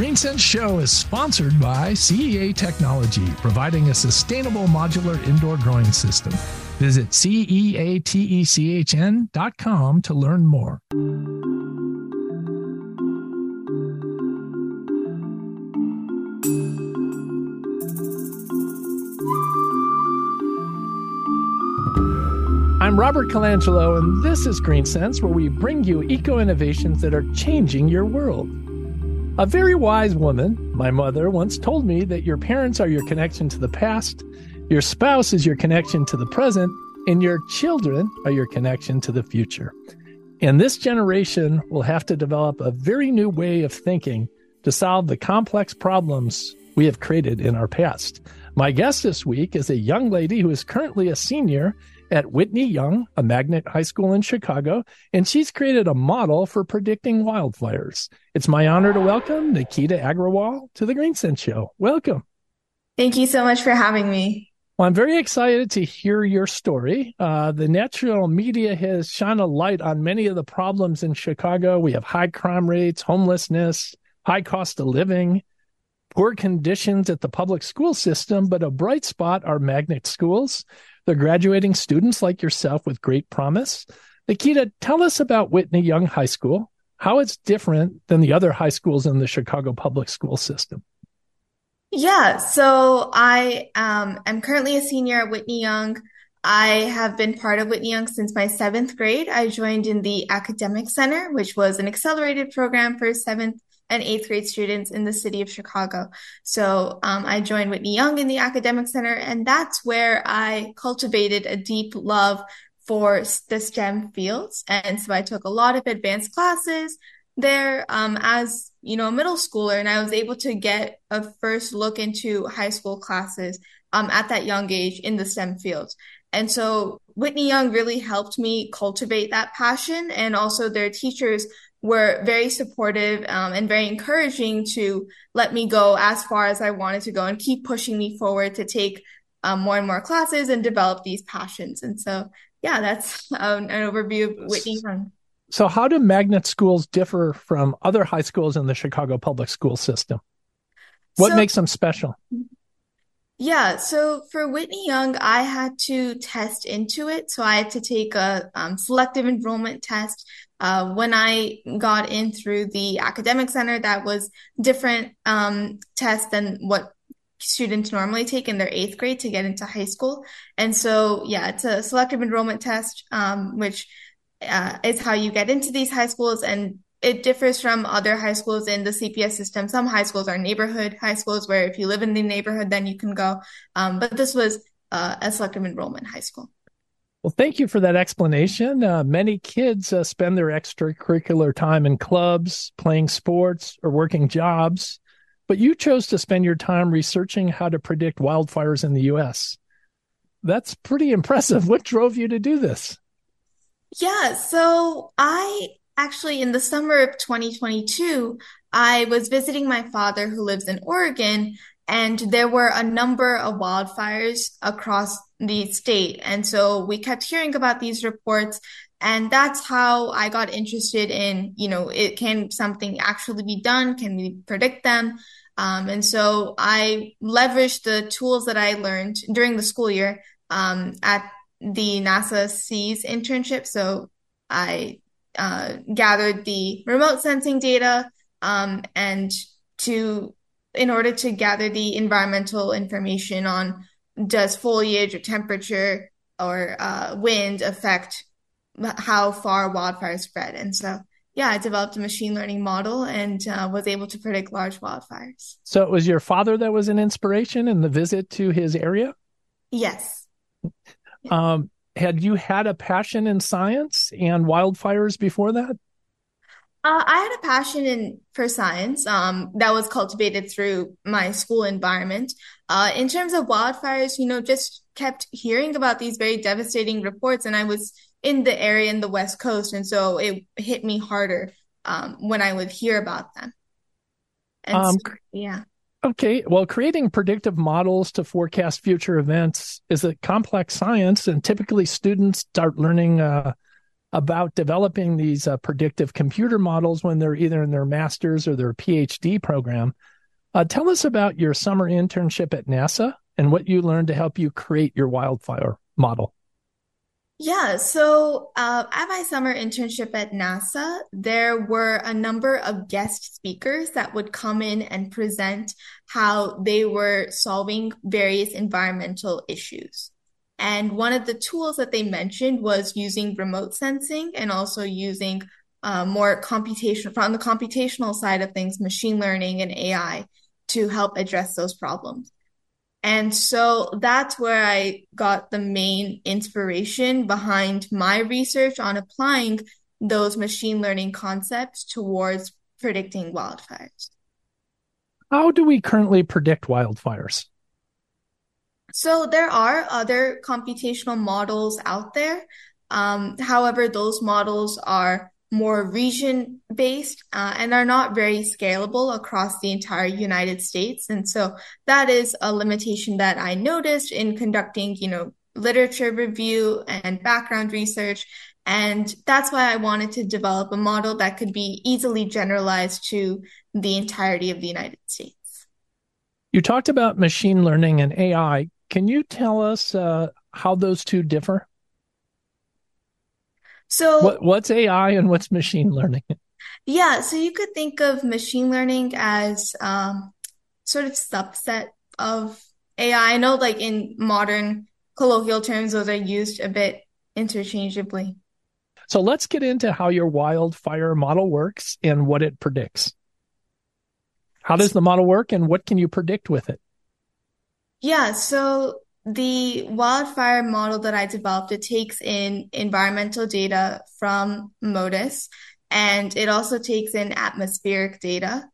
GreenSense Show is sponsored by CEA Technology, providing a sustainable modular indoor growing system. Visit ceatechn.com to learn more. I'm Robert Colangelo, and this is GreenSense, where we bring you eco innovations that are changing your world. A very wise woman, my mother, once told me that your parents are your connection to the past, your spouse is your connection to the present, and your children are your connection to the future. And this generation will have to develop a very new way of thinking to solve the complex problems we have created in our past. My guest this week is a young lady who is currently a senior at Whitney Young, a magnet high school in Chicago, and she's created a model for predicting wildfires. It's my honor to welcome Nikita Agrawal to the GreenSense Show. Welcome. Thank you so much for having me. Well, I'm very excited to hear your story. Uh, the natural media has shone a light on many of the problems in Chicago. We have high crime rates, homelessness, high cost of living, poor conditions at the public school system, but a bright spot are magnet schools. They're graduating students like yourself with great promise. Nikita, tell us about Whitney Young High School, how it's different than the other high schools in the Chicago public school system. Yeah, so I um, am currently a senior at Whitney Young. I have been part of Whitney Young since my seventh grade. I joined in the Academic Center, which was an accelerated program for seventh and eighth grade students in the city of Chicago. So um, I joined Whitney Young in the Academic Center, and that's where I cultivated a deep love for the STEM fields. And so I took a lot of advanced classes there um, as you know a middle schooler, and I was able to get a first look into high school classes um, at that young age in the STEM fields. And so Whitney Young really helped me cultivate that passion, and also their teachers were very supportive um, and very encouraging to let me go as far as I wanted to go and keep pushing me forward to take um, more and more classes and develop these passions. And so, yeah, that's um, an overview of Whitney. So, how do magnet schools differ from other high schools in the Chicago public school system? What so, makes them special? Yeah, so for Whitney Young, I had to test into it. So I had to take a um, selective enrollment test uh, when I got in through the academic center, that was different um, test than what students normally take in their eighth grade to get into high school. And so, yeah, it's a selective enrollment test, um, which uh, is how you get into these high schools. And it differs from other high schools in the CPS system. Some high schools are neighborhood high schools where if you live in the neighborhood, then you can go. Um, but this was uh, a selective enrollment high school. Well, thank you for that explanation. Uh, many kids uh, spend their extracurricular time in clubs, playing sports, or working jobs, but you chose to spend your time researching how to predict wildfires in the U.S. That's pretty impressive. What drove you to do this? Yeah, so I actually, in the summer of 2022, I was visiting my father who lives in Oregon, and there were a number of wildfires across the state. And so we kept hearing about these reports. And that's how I got interested in, you know, it can something actually be done? Can we predict them? Um, and so I leveraged the tools that I learned during the school year um, at the NASA SEES internship. So I uh, gathered the remote sensing data um, and to in order to gather the environmental information on does foliage or temperature or uh, wind affect how far wildfires spread. And so, yeah, I developed a machine learning model and uh, was able to predict large wildfires. So it was your father that was an inspiration in the visit to his area? Yes. Um, had you had a passion in science and wildfires before that? Uh, I had a passion in for science um, that was cultivated through my school environment. Uh, in terms of wildfires, you know, just kept hearing about these very devastating reports, and I was in the area in the West Coast, and so it hit me harder um, when I would hear about them. And um, so, yeah. Okay. Well, creating predictive models to forecast future events is a complex science, and typically students start learning uh, about developing these uh, predictive computer models when they're either in their master's or their PhD program. Uh, tell us about your summer internship at NASA and what you learned to help you create your wildfire model. Yeah, so uh, at my summer internship at NASA, there were a number of guest speakers that would come in and present how they were solving various environmental issues. And one of the tools that they mentioned was using remote sensing and also using uh, more computation from the computational side of things, machine learning and AI to help address those problems. And so that's where I got the main inspiration behind my research on applying those machine learning concepts towards predicting wildfires. How do we currently predict wildfires? So there are other computational models out there. Um, however, those models are more region based uh, and are not very scalable across the entire United States. And so that is a limitation that I noticed in conducting, you know, literature review and background research. And that's why I wanted to develop a model that could be easily generalized to the entirety of the United States. You talked about machine learning and AI. Can you tell us uh, how those two differ? So, what, what's AI and what's machine learning? Yeah, so you could think of machine learning as um, sort of subset of AI. I know, like in modern colloquial terms, those are used a bit interchangeably. So let's get into how your wildfire model works and what it predicts. How does the model work and what can you predict with it? Yeah, so the wildfire model that I developed, it takes in environmental data from MODIS and it also takes in atmospheric data.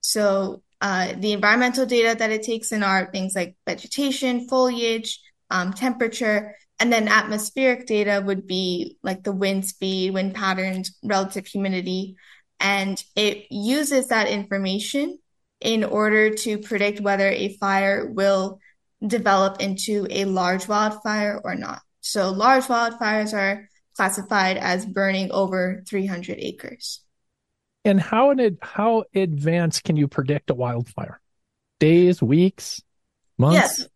So uh, the environmental data that it takes in are things like vegetation, foliage, um, temperature, and then atmospheric data would be like the wind speed, wind patterns, relative humidity. And it uses that information in order to predict whether a fire will develop into a large wildfire or not. So large wildfires are classified as burning over 300 acres. And how in how advanced can you predict a wildfire? Days, weeks, months? Yes.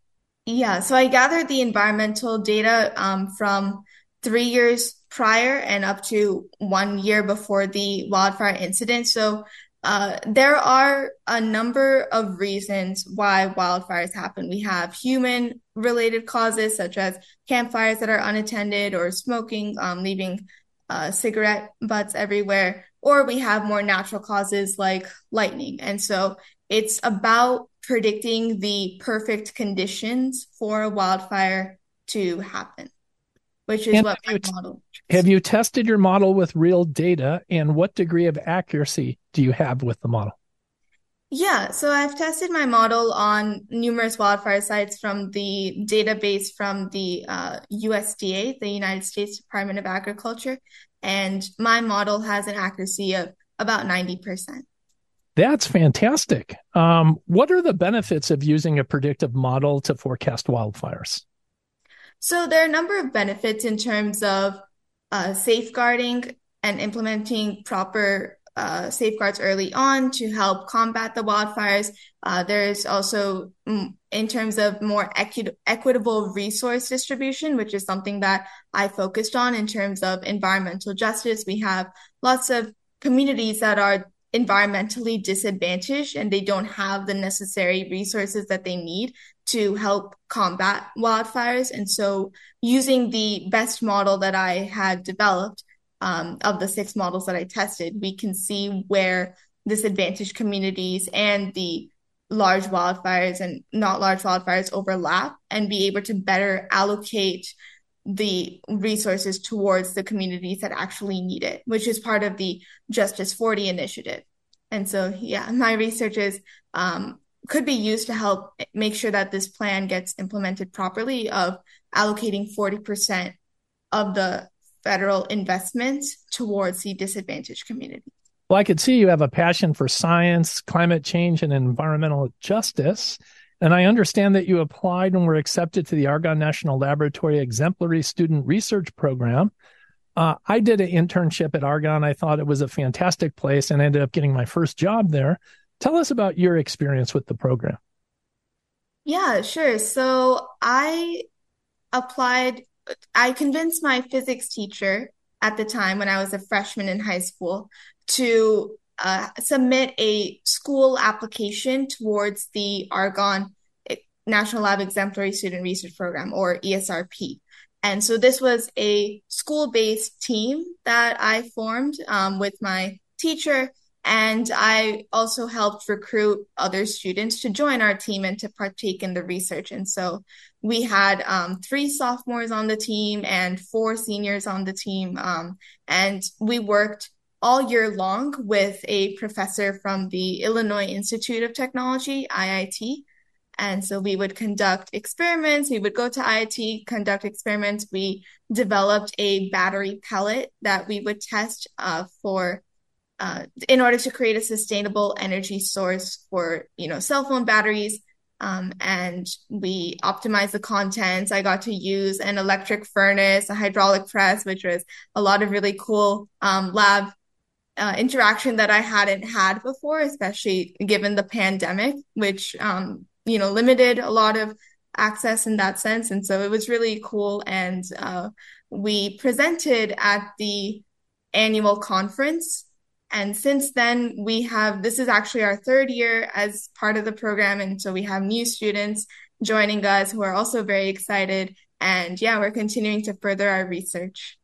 Yeah. So I gathered the environmental data um, from three years prior and up to one year before the wildfire incident. So uh, there are a number of reasons why wildfires happen. We have human related causes such as campfires that are unattended or smoking, um, leaving uh, cigarette butts everywhere, or we have more natural causes like lightning. And so it's about predicting the perfect conditions for a wildfire to happen, which is and what my model. Have you tested your model with real data and what degree of accuracy do you have with the model? Yeah, so I've tested my model on numerous wildfire sites from the database from the uh, USDA, the United States Department of Agriculture, and my model has an accuracy of about 90%. That's fantastic. Um, what are the benefits of using a predictive model to forecast wildfires? So, there are a number of benefits in terms of uh, safeguarding and implementing proper uh, safeguards early on to help combat the wildfires. Uh, there's also, mm, in terms of more equi- equitable resource distribution, which is something that I focused on in terms of environmental justice. We have lots of communities that are environmentally disadvantaged and they don't have the necessary resources that they need to help combat wildfires. And so using the best model that I had developed um, of the six models that I tested, we can see where disadvantaged communities and the large wildfires and not large wildfires overlap and be able to better allocate the resources towards the communities that actually need it, which is part of the Justice 40 initiative. And so, yeah, my research is um, could be used to help make sure that this plan gets implemented properly of allocating 40% of the federal investments towards the disadvantaged community. Well, I could see you have a passion for science, climate change, and environmental justice. And I understand that you applied and were accepted to the Argonne National Laboratory Exemplary Student Research Program. Uh, I did an internship at Argonne. I thought it was a fantastic place and ended up getting my first job there. Tell us about your experience with the program. Yeah, sure. So I applied, I convinced my physics teacher at the time when I was a freshman in high school to uh, submit a school application towards the Argonne National Lab Exemplary Student Research Program, or ESRP. And so this was a school based team that I formed um, with my teacher. And I also helped recruit other students to join our team and to partake in the research. And so we had um, three sophomores on the team and four seniors on the team. Um, and we worked all year long with a professor from the Illinois Institute of Technology, IIT. And so we would conduct experiments. We would go to IIT, conduct experiments. We developed a battery pellet that we would test uh, for uh, in order to create a sustainable energy source for you know cell phone batteries. Um, and we optimized the contents. I got to use an electric furnace, a hydraulic press, which was a lot of really cool um, lab uh, interaction that I hadn't had before, especially given the pandemic, which, um, you know, limited a lot of access in that sense. And so it was really cool. And uh, we presented at the annual conference. And since then, we have this is actually our third year as part of the program. And so we have new students joining us who are also very excited. And yeah, we're continuing to further our research.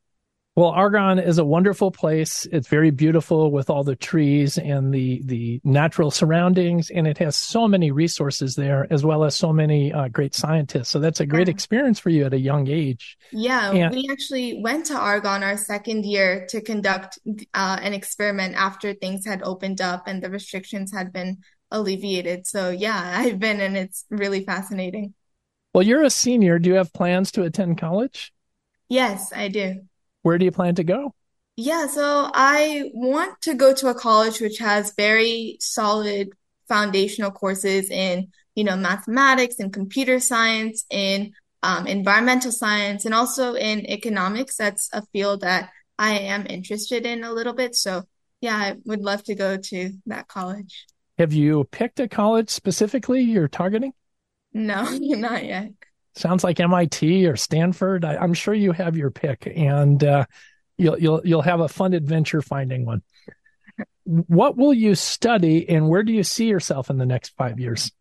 Well, Argonne is a wonderful place. It's very beautiful with all the trees and the the natural surroundings, and it has so many resources there, as well as so many uh, great scientists. So that's a great yeah. experience for you at a young age. Yeah, and- we actually went to Argonne our second year to conduct uh, an experiment after things had opened up and the restrictions had been alleviated. So yeah, I've been, and it's really fascinating. Well, you're a senior. Do you have plans to attend college? Yes, I do. Where do you plan to go? Yeah, so I want to go to a college which has very solid foundational courses in, you know, mathematics and computer science, in um, environmental science, and also in economics. That's a field that I am interested in a little bit. So, yeah, I would love to go to that college. Have you picked a college specifically you're targeting? No, not yet. Sounds like MIT or Stanford. I, am sure you have your pick, and uh, you'll you'll you'll have a fun adventure finding one. What will you study, and where do you see yourself in the next five years?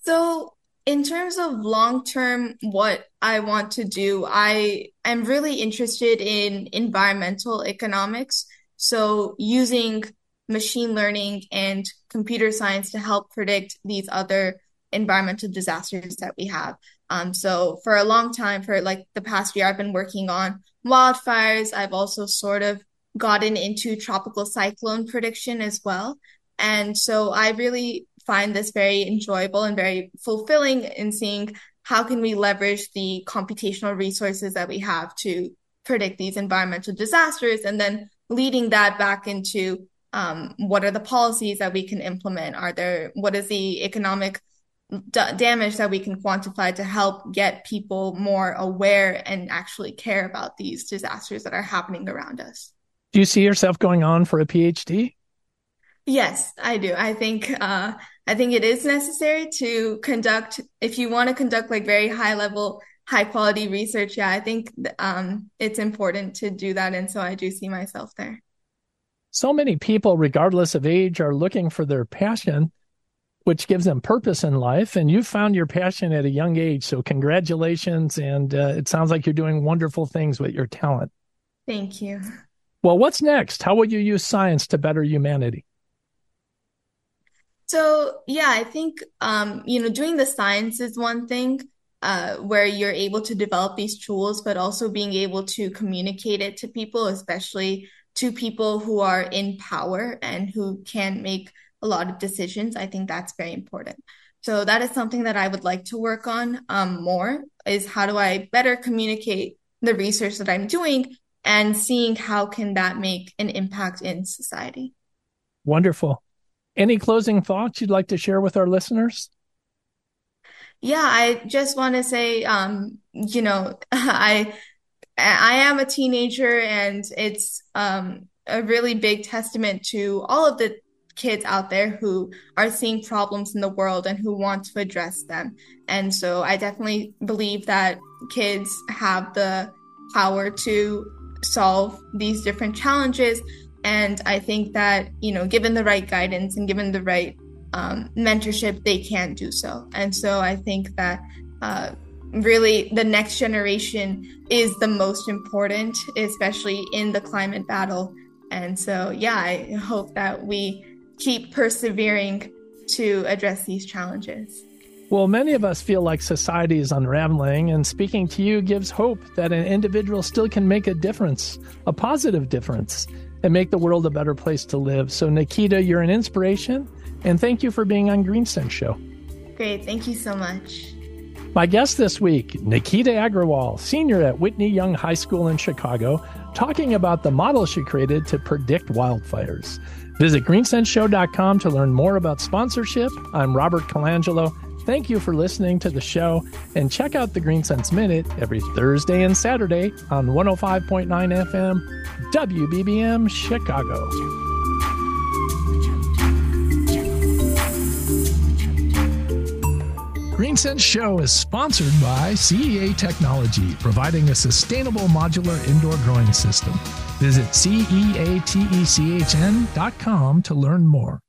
So, in terms of long term, what I want to do, I am really interested in environmental economics. So, using machine learning and computer science to help predict these other environmental disasters that we have. Um, so for a long time, for like the past year, I've been working on wildfires. I've also sort of gotten into tropical cyclone prediction as well. And so I really find this very enjoyable and very fulfilling in seeing how can we leverage the computational resources that we have to predict these environmental disasters and then leading that back into um, what are the policies that we can implement? Are there, what is the economic d- damage that we can quantify to help get people more aware and actually care about these disasters that are happening around us. Do you see yourself going on for a PhD? Yes, I do. I think uh, I think it is necessary to conduct if you want to conduct like very high level, high quality research. Yeah, I think um, it's important to do that, and so I do see myself there. So many people, regardless of age, are looking for their passion which gives them purpose in life. And you found your passion at a young age. So, congratulations. And uh, it sounds like you're doing wonderful things with your talent. Thank you. Well, what's next? How will you use science to better humanity? So, yeah, I think, um, you know, doing the science is one thing uh, where you're able to develop these tools, but also being able to communicate it to people, especially to people who are in power and who can make a lot of decisions. I think that's very important. So that is something that I would like to work on um, more is how do I better communicate the research that I'm doing and seeing how can that make an impact in society. Wonderful. Any closing thoughts you'd like to share with our listeners? Yeah, I just want to say, um, you know, I I am a teenager, and it's um, a really big testament to all of the kids out there who are seeing problems in the world and who want to address them. And so I definitely believe that kids have the power to solve these different challenges. And I think that, you know, given the right guidance and given the right um, mentorship, they can do so. And so I think that uh, really the next generation is the most important, especially in the climate battle. And so, yeah, I hope that we keep persevering to address these challenges. Well, many of us feel like society is unraveling, and speaking to you gives hope that an individual still can make a difference, a positive difference, and make the world a better place to live. So, Nikita, you're an inspiration, and thank you for being on Green Sense Show. Great. Thank you so much. My guest this week, Nikita Agrawal, senior at Whitney Young High School in Chicago, talking about the model she created to predict wildfires. Visit greensenseshow.com to learn more about sponsorship. I'm Robert Colangelo. Thank you for listening to the show and check out the Green Sense Minute every Thursday and Saturday on 105.9 FM, WBBM Chicago. Sense Show is sponsored by CEA Technology, providing a sustainable modular indoor growing system. Visit ceatechn.com to learn more.